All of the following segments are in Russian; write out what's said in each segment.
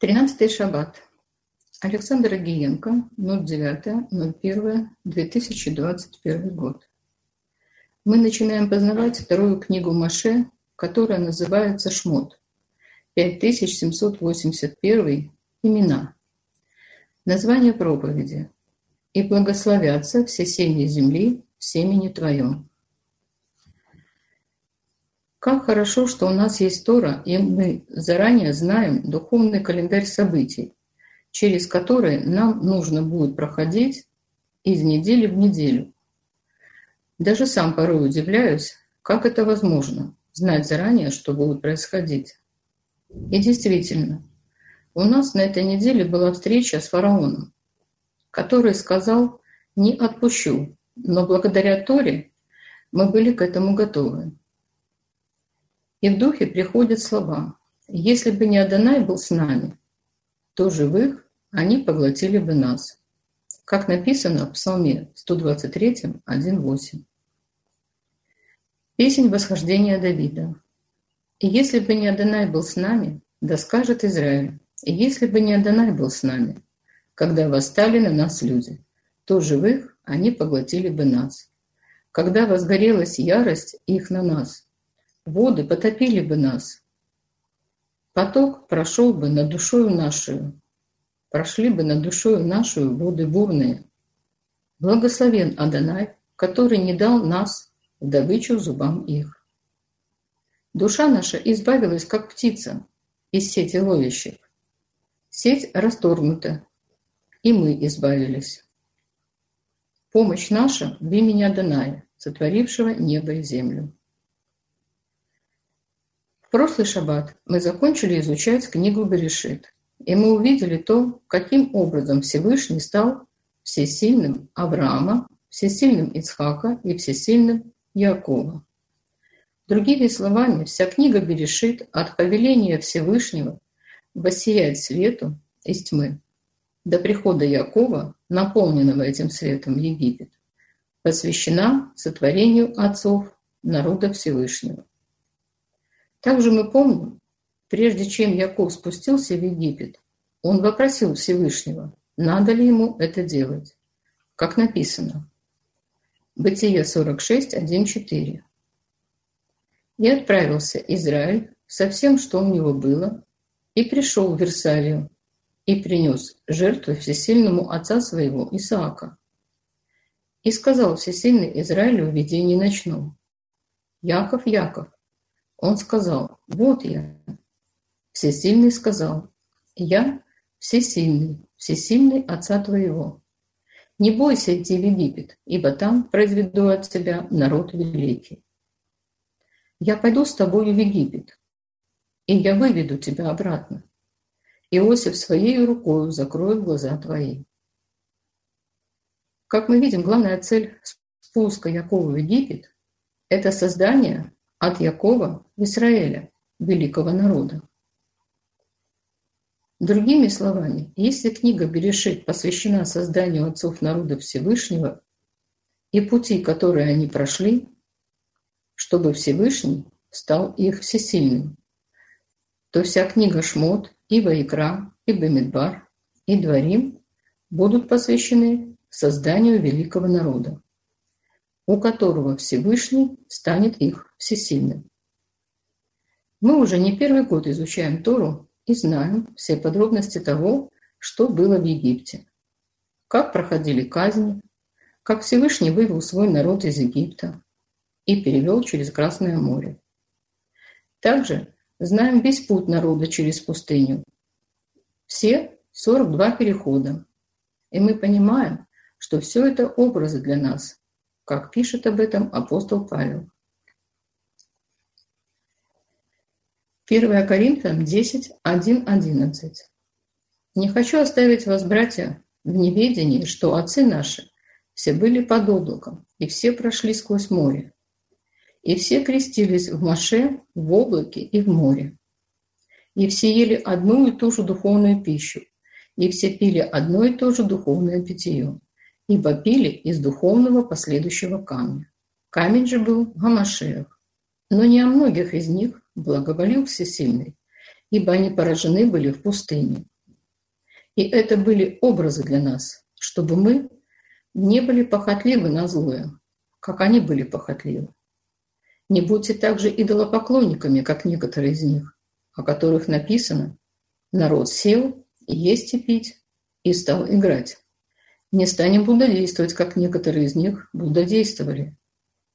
Тринадцатый шаббат. Александр Агиенко, 09.01.2021 год. Мы начинаем познавать вторую книгу Маше, которая называется «Шмот». 5781 имена. Название проповеди. «И благословятся все семьи земли в семени Твоем». Как хорошо, что у нас есть Тора, и мы заранее знаем духовный календарь событий, через которые нам нужно будет проходить из недели в неделю. Даже сам порой удивляюсь, как это возможно, знать заранее, что будет происходить. И действительно, у нас на этой неделе была встреча с фараоном, который сказал «не отпущу», но благодаря Торе мы были к этому готовы. И в духе приходят слова. Если бы не Адонай был с нами, то живых они поглотили бы нас. Как написано в Псалме 123, 1.8. Песнь восхождения Давида. «И если бы не Адонай был с нами, да скажет Израиль, если бы не Адонай был с нами, когда восстали на нас люди, то живых они поглотили бы нас. Когда возгорелась ярость их на нас, Воды потопили бы нас. Поток прошел бы над душою нашу, прошли бы над душою нашу воды бурные. Благословен Адонай, который не дал нас в добычу зубам их. Душа наша избавилась, как птица, из сети ловящих. Сеть расторгнута, и мы избавились. Помощь наша в имени Адоная, сотворившего небо и землю. В прошлый шаббат мы закончили изучать книгу Берешит, и мы увидели то, каким образом Всевышний стал всесильным Авраама, всесильным Ицхака и всесильным Якова. Другими словами, вся книга Берешит от повеления Всевышнего воссиять свету из тьмы до прихода Якова, наполненного этим светом Египет, посвящена сотворению отцов народа Всевышнего. Также мы помним, прежде чем Яков спустился в Египет, он вопросил Всевышнего, надо ли ему это делать. Как написано. Бытие 46, 1, 4. И отправился Израиль со всем, что у него было, и пришел в Версалию, и принес жертву всесильному отца своего Исаака. И сказал всесильный Израилю в видении ночном, «Яков, Яков, он сказал, вот я. Всесильный сказал, я всесильный, всесильный Отца Твоего. Не бойся идти в Египет, ибо там произведу от тебя народ великий. Я пойду с тобою в Египет, и я выведу тебя обратно. Иосиф своей рукой закроет глаза твои. Как мы видим, главная цель спуска Якова в Египет – это создание от Якова в Израиля, великого народа. Другими словами, если книга Берешит посвящена созданию отцов народа Всевышнего и пути, которые они прошли, чтобы Всевышний стал их всесильным, то вся книга Шмот и Ваикра, и Бемидбар, и Дворим будут посвящены созданию великого народа у которого Всевышний станет их всесильным. Мы уже не первый год изучаем Тору и знаем все подробности того, что было в Египте, как проходили казни, как Всевышний вывел свой народ из Египта и перевел через Красное море. Также знаем весь путь народа через пустыню. Все 42 перехода. И мы понимаем, что все это образы для нас, как пишет об этом апостол Павел. 1 Коринфянам 10, 1, 11. «Не хочу оставить вас, братья, в неведении, что отцы наши все были под облаком, и все прошли сквозь море, и все крестились в Маше, в облаке и в море, и все ели одну и ту же духовную пищу, и все пили одно и то же духовное питье ибо пили из духовного последующего камня. Камень же был Гамашех. Но не о многих из них благоволил Всесильный, ибо они поражены были в пустыне. И это были образы для нас, чтобы мы не были похотливы на злое, как они были похотливы. Не будьте также идолопоклонниками, как некоторые из них, о которых написано «Народ сел, и есть и пить, и стал играть». Не станем блудодействовать, как некоторые из них блудодействовали.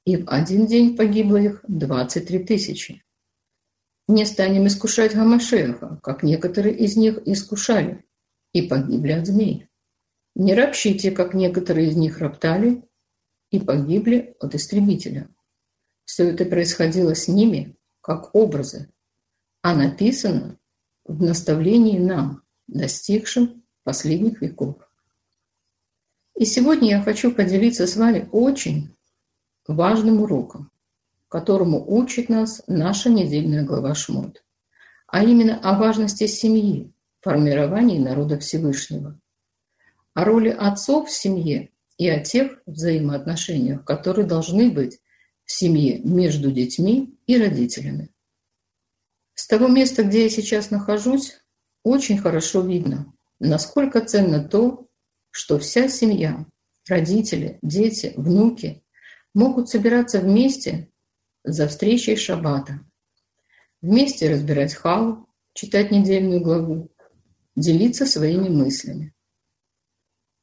И в один день погибло их 23 тысячи. Не станем искушать Гамашеха, как некоторые из них искушали, и погибли от змей. Не ропщите, как некоторые из них роптали, и погибли от истребителя. Все это происходило с ними, как образы, а написано в наставлении нам, достигшим последних веков. И сегодня я хочу поделиться с вами очень важным уроком, которому учит нас наша недельная глава Шмот, а именно о важности семьи, формировании народа Всевышнего, о роли отцов в семье и о тех взаимоотношениях, которые должны быть в семье между детьми и родителями. С того места, где я сейчас нахожусь, очень хорошо видно, насколько ценно то, что вся семья, родители, дети, внуки могут собираться вместе за встречей шаббата, вместе разбирать халу, читать недельную главу, делиться своими мыслями.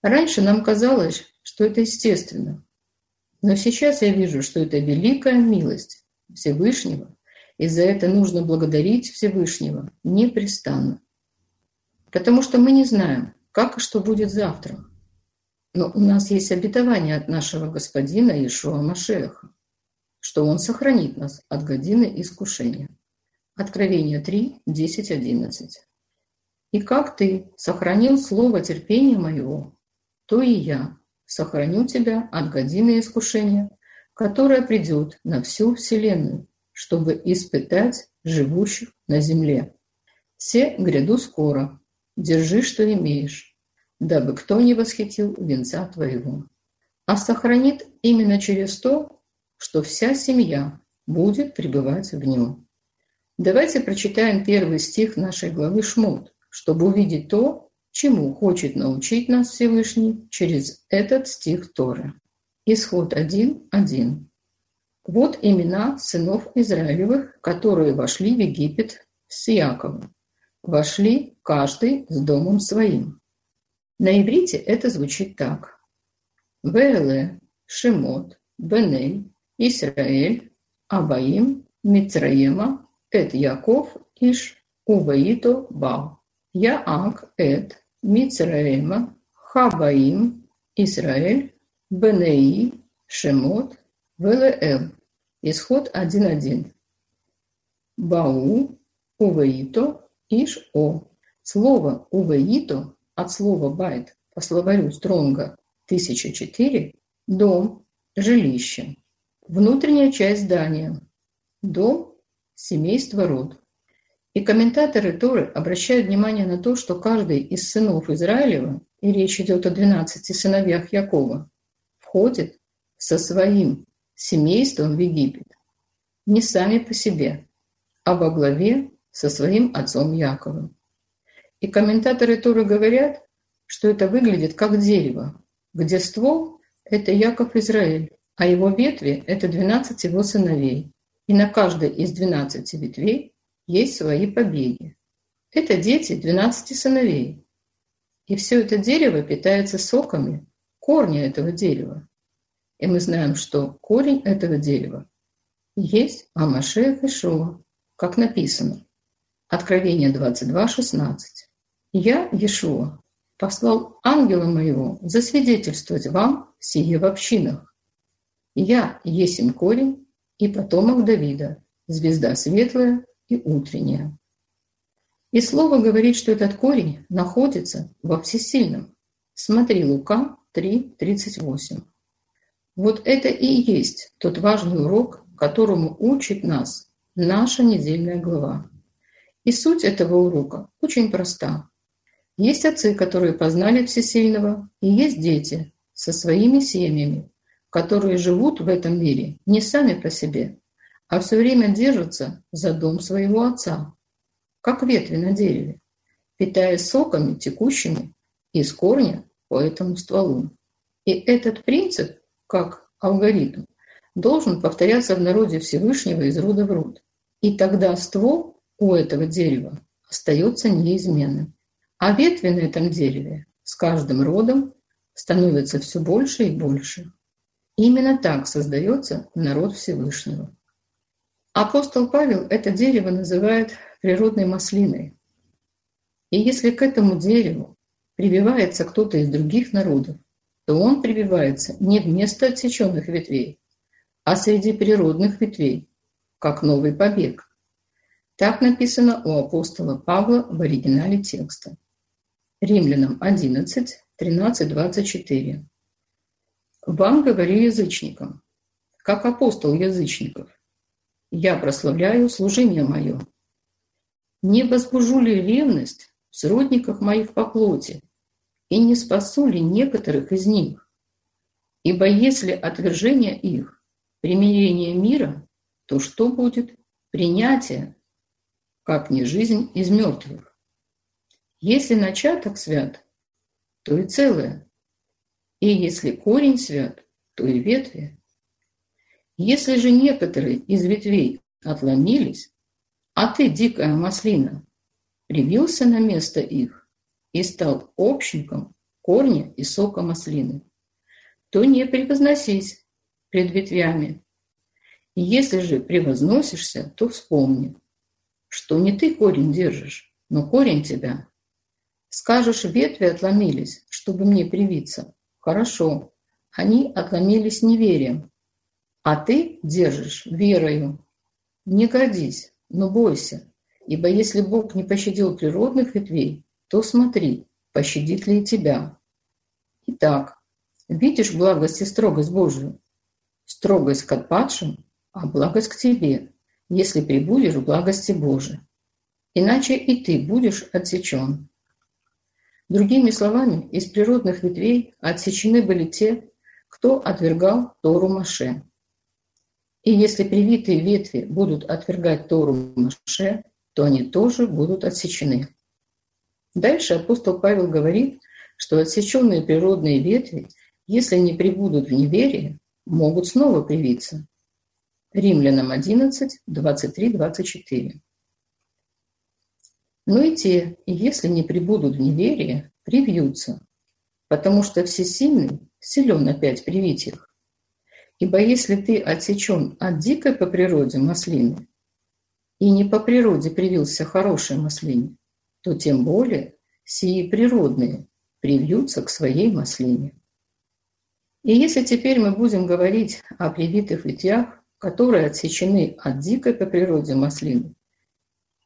Раньше нам казалось, что это естественно, но сейчас я вижу, что это великая милость Всевышнего, и за это нужно благодарить Всевышнего непрестанно. Потому что мы не знаем, как и что будет завтра. Но у нас есть обетование от нашего господина Иешуа Машеха, что он сохранит нас от годины искушения. Откровение 3, 10, 11. «И как ты сохранил слово терпения моего, то и я сохраню тебя от годины искушения, которая придет на всю вселенную, чтобы испытать живущих на земле. Все гряду скоро, держи, что имеешь, дабы кто не восхитил венца твоего. А сохранит именно через то, что вся семья будет пребывать в нем. Давайте прочитаем первый стих нашей главы Шмот, чтобы увидеть то, чему хочет научить нас Всевышний через этот стих Торы. Исход 1.1. Вот имена сынов Израилевых, которые вошли в Египет с Яковом. Вошли каждый с домом своим. На иврите это звучит так. Веле, Шемот, Беней, Исраэль, Абаим, Мицраема, Эт Яков, Иш, Уваито, Бал. Яак, Эт, Мицраема, Хабаим, Израиль, Бенеи, Шемот, Велеэл. Исход 1.1. Бау, Увеито, Иш-О. Слово Увеито от слова «байт» по словарю Стронга 1004 – дом, жилище, внутренняя часть здания, дом, семейство, род. И комментаторы Торы обращают внимание на то, что каждый из сынов Израилева, и речь идет о 12 сыновьях Якова, входит со своим семейством в Египет. Не сами по себе, а во главе со своим отцом Яковом. И комментаторы Торы говорят, что это выглядит как дерево, где ствол – это Яков Израиль, а его ветви – это 12 его сыновей. И на каждой из 12 ветвей есть свои побеги. Это дети 12 сыновей. И все это дерево питается соками корня этого дерева. И мы знаем, что корень этого дерева есть Амашех Ишуа, как написано. Откровение 22, 16. Я, Иешуа, послал ангела моего засвидетельствовать вам сие в общинах. Я есим корень и потомок Давида, звезда светлая и утренняя. И слово говорит, что этот корень находится во всесильном. Смотри Лука 3.38. Вот это и есть тот важный урок, которому учит нас наша недельная глава. И суть этого урока очень проста. Есть отцы, которые познали Всесильного, и есть дети со своими семьями, которые живут в этом мире не сами по себе, а все время держатся за дом своего отца. как ветви на дереве, питаясь соками, текущими из корня по этому стволу. И этот принцип, как алгоритм, должен повторяться в народе Всевышнего из рода в род. И тогда ствол у этого дерева остается неизменным. А ветви на этом дереве с каждым родом становятся все больше и больше. Именно так создается народ Всевышнего. Апостол Павел это дерево называет природной маслиной. И если к этому дереву прививается кто-то из других народов, то он прививается не вместо отсеченных ветвей, а среди природных ветвей, как новый побег. Так написано у апостола Павла в оригинале текста. Римлянам 11, 13, 24. «Вам говорю язычникам, как апостол язычников, я прославляю служение мое. Не возбужу ли ревность в сродниках моих по плоти, и не спасу ли некоторых из них? Ибо если отвержение их – примирение мира, то что будет? Принятие, как не жизнь из мертвых. Если начаток свят, то и целое. И если корень свят, то и ветви. Если же некоторые из ветвей отломились, а ты, дикая маслина, привился на место их, и стал общником корня и сока маслины, то не превозносись пред ветвями. И если же превозносишься, то вспомни, что не ты корень держишь, но корень тебя. Скажешь, ветви отломились, чтобы мне привиться. Хорошо, они отломились неверием, а ты держишь верою. Не годись, но бойся, ибо если Бог не пощадил природных ветвей, то смотри, пощадит ли и тебя. Итак, видишь благость и строгость Божию? Строгость к отпадшим, а благость к тебе, если прибудешь в благости Божией. Иначе и ты будешь отсечен. Другими словами, из природных ветвей отсечены были те, кто отвергал Тору Маше. И если привитые ветви будут отвергать Тору Маше, то они тоже будут отсечены. Дальше апостол Павел говорит, что отсеченные природные ветви, если не прибудут в неверие, могут снова привиться. Римлянам 11, 23, 24. Но и те, если не прибудут в неверие, привьются, потому что всесильный силен опять привить их. Ибо если ты отсечен от дикой по природе маслины, и не по природе привился хорошей маслине, то тем более сии природные привьются к своей маслине. И если теперь мы будем говорить о привитых ветвях, которые отсечены от дикой по природе маслины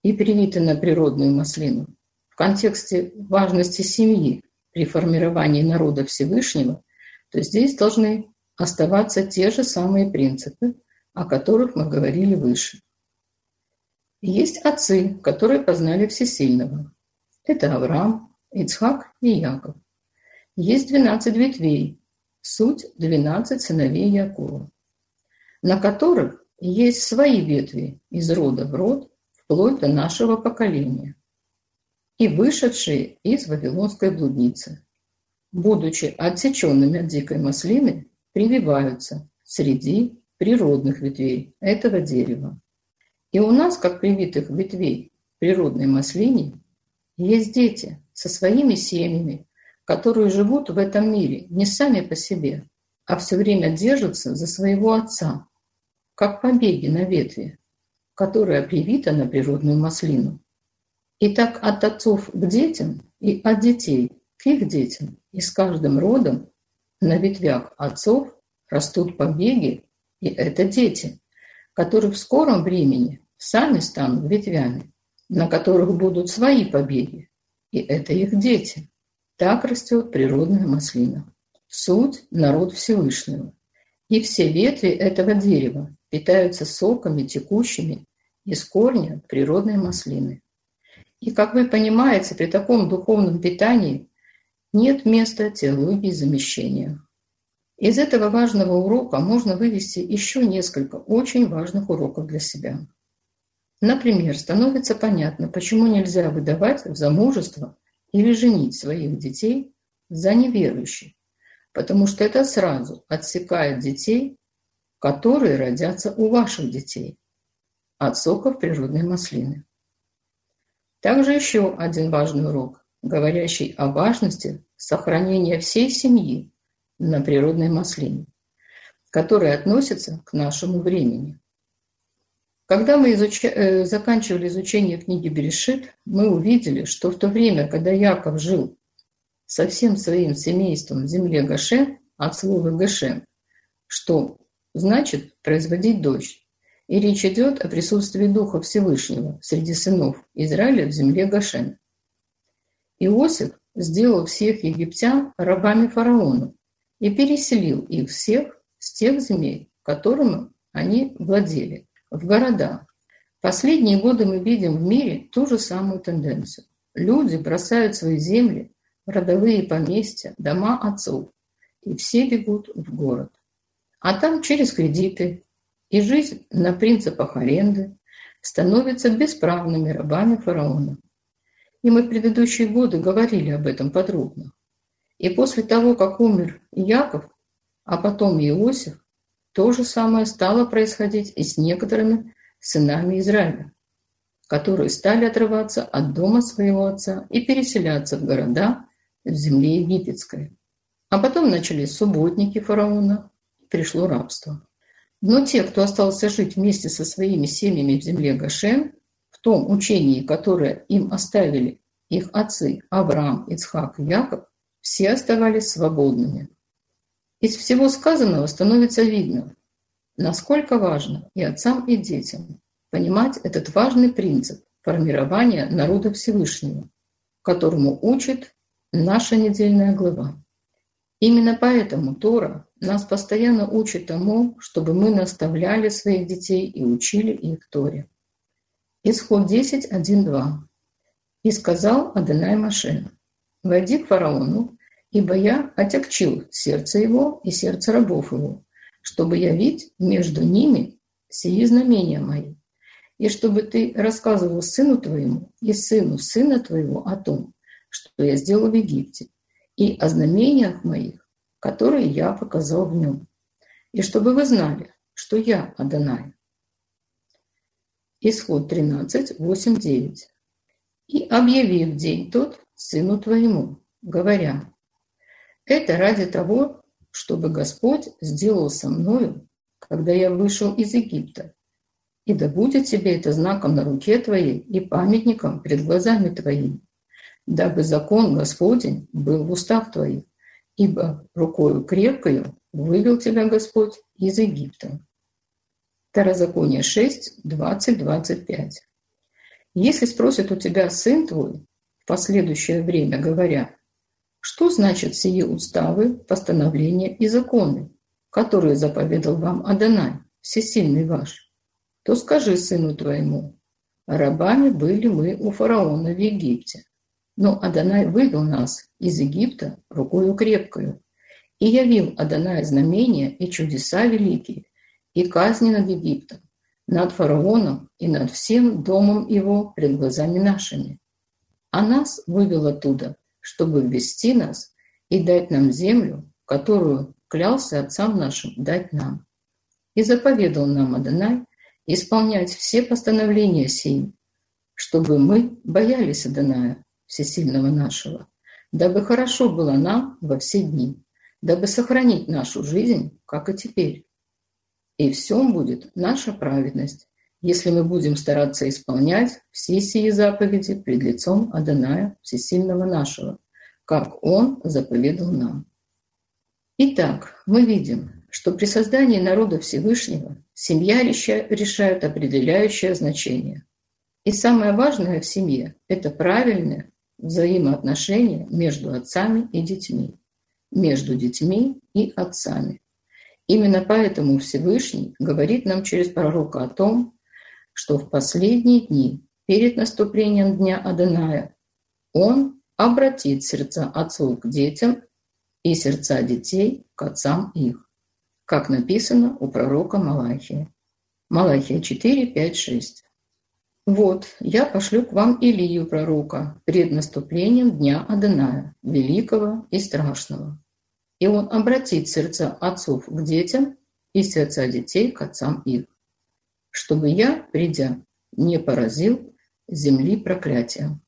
и привиты на природную маслину, в контексте важности семьи при формировании народа Всевышнего, то здесь должны оставаться те же самые принципы, о которых мы говорили выше. Есть отцы, которые познали Всесильного. Это Авраам, Ицхак и Яков. Есть двенадцать ветвей, суть двенадцать сыновей Якова, на которых есть свои ветви из рода в род, вплоть до нашего поколения, и вышедшие из Вавилонской блудницы, будучи отсеченными от дикой маслины, прививаются среди природных ветвей этого дерева. И у нас, как привитых ветвей природной маслине, есть дети со своими семьями, которые живут в этом мире не сами по себе, а все время держатся за своего отца, как побеги на ветви, которая привита на природную маслину. И так от отцов к детям и от детей к их детям, и с каждым родом на ветвях отцов растут побеги, и это дети, которые в скором времени сами станут ветвями, на которых будут свои побеги, и это их дети. Так растет природная маслина. Суть – народ Всевышнего. И все ветви этого дерева питаются соками, текущими из корня природной маслины. И, как вы понимаете, при таком духовном питании нет места теологии замещения. Из этого важного урока можно вывести еще несколько очень важных уроков для себя. Например, становится понятно, почему нельзя выдавать в замужество или женить своих детей за неверующих, потому что это сразу отсекает детей, которые родятся у ваших детей от соков природной маслины. Также еще один важный урок, говорящий о важности сохранения всей семьи на природной маслине, который относится к нашему времени. Когда мы изуч... Э, заканчивали изучение книги Берешит, мы увидели, что в то время, когда Яков жил со всем своим семейством в земле Гашем, от слова Гашем, что значит производить дождь, и речь идет о присутствии Духа Всевышнего среди сынов Израиля в земле Гошен. Иосиф сделал всех египтян рабами фараона и переселил их всех с тех земель, которыми они владели, в города. Последние годы мы видим в мире ту же самую тенденцию. Люди бросают свои земли, родовые поместья, дома отцов, и все бегут в город. А там через кредиты, и жизнь на принципах аренды становятся бесправными рабами фараона. И мы в предыдущие годы говорили об этом подробно. И после того, как умер Яков, а потом Иосиф, то же самое стало происходить и с некоторыми сынами Израиля, которые стали отрываться от дома своего отца и переселяться в города в земле египетской. А потом начались субботники фараона, пришло рабство. Но те, кто остался жить вместе со своими семьями в земле Гошен, в том учении, которое им оставили их отцы Авраам, Ицхак и Яков, все оставались свободными. Из всего сказанного становится видно, насколько важно и отцам, и детям понимать этот важный принцип формирования народа Всевышнего, которому учит наша недельная глава. Именно поэтому Тора нас постоянно учит тому, чтобы мы наставляли своих детей и учили их Торе. Исход 10, 1, 2. «И сказал Адонай Маше, «Войди к фараону, ибо я отягчил сердце его и сердце рабов его, чтобы явить между ними сии знамения мои, и чтобы ты рассказывал сыну твоему и сыну сына твоего о том, что я сделал в Египте, и о знамениях моих, которые я показал в нем. И чтобы вы знали, что я Адонай. Исход 13, 8, 9. И объявив день тот сыну твоему, говоря, это ради того, чтобы Господь сделал со мною, когда я вышел из Египта, и да будет тебе это знаком на руке твоей и памятником пред глазами твоими, дабы закон Господень был в устах твоих, ибо рукою крепкою вывел тебя Господь из Египта. Второзаконие 6, 20, 25. Если спросит у тебя сын твой в последующее время, говоря, что значит сие уставы, постановления и законы, которые заповедал вам Адонай, всесильный ваш, то скажи сыну твоему, рабами были мы у фараона в Египте, но Адонай вывел нас из Египта рукою крепкою, и явил Адонай знамения и чудеса великие, и казни над Египтом, над фараоном и над всем домом его пред глазами нашими. А нас вывел оттуда, чтобы ввести нас и дать нам землю, которую клялся отцам нашим дать нам. И заповедал нам Адонай исполнять все постановления сии, чтобы мы боялись Адоная, всесильного нашего, дабы хорошо было нам во все дни, дабы сохранить нашу жизнь, как и теперь. И всем будет наша праведность, если мы будем стараться исполнять все сии заповеди пред лицом Адоная Всесильного нашего, как Он заповедал нам. Итак, мы видим, что при создании народа Всевышнего семья решает определяющее значение. И самое важное в семье – это правильное, взаимоотношения между отцами и детьми, между детьми и отцами. Именно поэтому Всевышний говорит нам через пророка о том, что в последние дни, перед наступлением Дня Адоная, Он обратит сердца отцов к детям и сердца детей к отцам их, как написано у пророка Малахия. Малахия 4, 5, 6. Вот, я пошлю к вам Илию пророка пред наступлением дня Адоная, великого и страшного. И он обратит сердца отцов к детям и сердца детей к отцам их, чтобы я, придя, не поразил земли проклятием.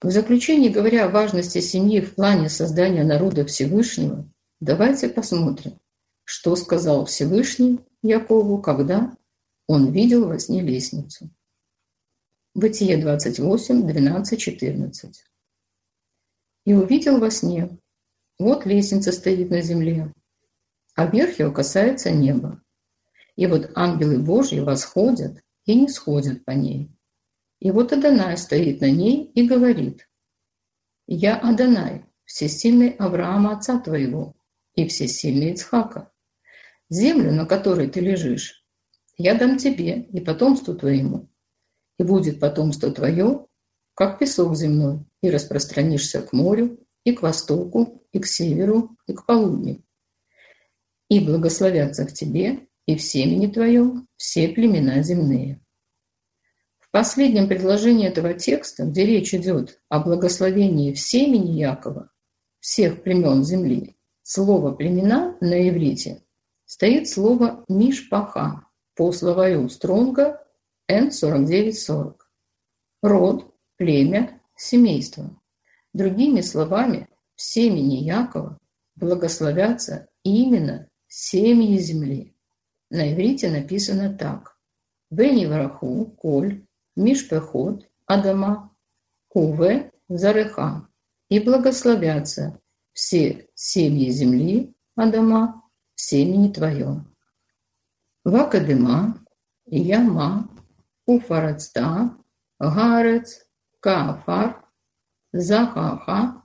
В заключение, говоря о важности семьи в плане создания народа Всевышнего, давайте посмотрим, что сказал Всевышний Якову, когда он видел во сне лестницу. Бытие 28, 12, 14. «И увидел во сне, вот лестница стоит на земле, а верх ее касается неба. И вот ангелы Божьи восходят и не сходят по ней. И вот Адонай стоит на ней и говорит, «Я Адонай, всесильный Авраама, отца твоего, и всесильный Ицхака. Землю, на которой ты лежишь, я дам тебе и потомству твоему, и будет потомство твое, как песок земной, и распространишься к морю, и к востоку, и к северу, и к полудню. И благословятся в тебе и в семени твоем все племена земные. В последнем предложении этого текста, где речь идет о благословении в семени Якова, всех племен земли, слово «племена» на иврите стоит слово «мишпаха», по словарю Стронга Н4940. Род, племя, семейство. Другими словами, в семени Якова благословятся именно семьи земли. На иврите написано так. Вени враху, коль, мишпехот, адама, куве, зареха. И благословятся все семьи земли, адама, в семени твоем. Вакадима, Яма, Уфарацта, Гарец, Каафар, Захаха,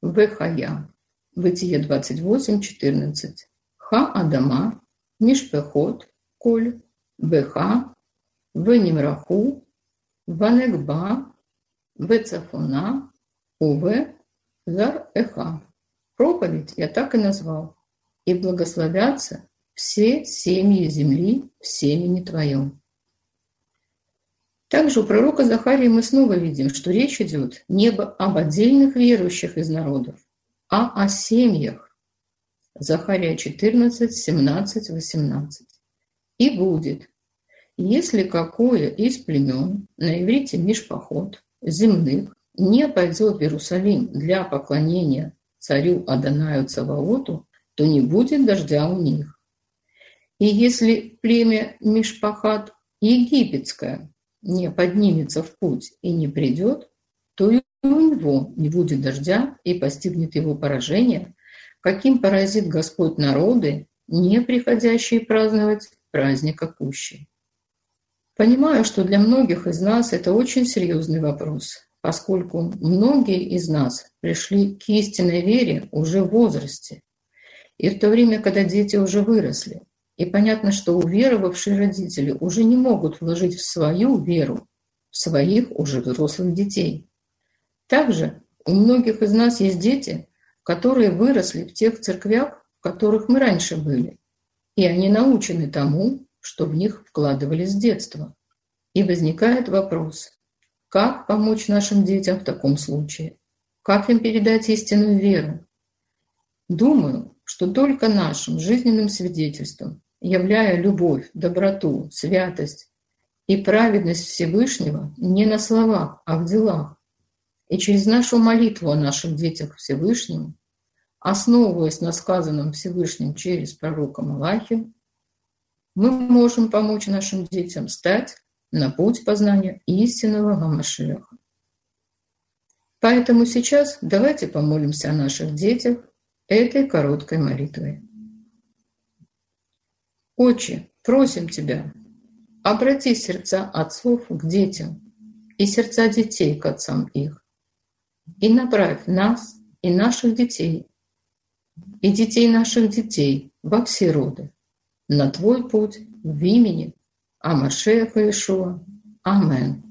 Вехая. Бытие 28, 14. Ха Адама, Мишпехот, Коль, Беха, Венимраху, Ванегба, Вецафона, Уве, Зар Эха. Проповедь я так и назвал. И благословятся все семьи земли в семени твоем. Также у пророка Захарии мы снова видим, что речь идет не об отдельных верующих из народов, а о семьях. Захария 14, 17, 18. «И будет, если какое из племен, на иврите Мишпоход, земных, не пойдет в Иерусалим для поклонения царю Адонаю Цаваоту, то не будет дождя у них. И если племя Мишпахат египетское не поднимется в путь и не придет, то и у него не будет дождя и постигнет его поражение, каким поразит Господь народы, не приходящие праздновать праздника Кущи. Понимаю, что для многих из нас это очень серьезный вопрос, поскольку многие из нас пришли к истинной вере уже в возрасте, и в то время, когда дети уже выросли – и понятно, что уверовавшие родители уже не могут вложить в свою веру в своих уже взрослых детей. Также у многих из нас есть дети, которые выросли в тех церквях, в которых мы раньше были, и они научены тому, что в них вкладывали с детства. И возникает вопрос, как помочь нашим детям в таком случае? Как им передать истинную веру? Думаю, что только нашим жизненным свидетельством являя любовь, доброту, святость и праведность Всевышнего не на словах, а в делах. И через нашу молитву о наших детях Всевышнему, основываясь на сказанном Всевышним через пророка Малахи, мы можем помочь нашим детям стать на путь познания истинного Гамашеха. Поэтому сейчас давайте помолимся о наших детях этой короткой молитвой. Отче, просим Тебя, обрати сердца отцов к детям и сердца детей к отцам их, и направь нас и наших детей, и детей наших детей во все роды, на Твой путь в имени Амашеха Ишуа. Амен.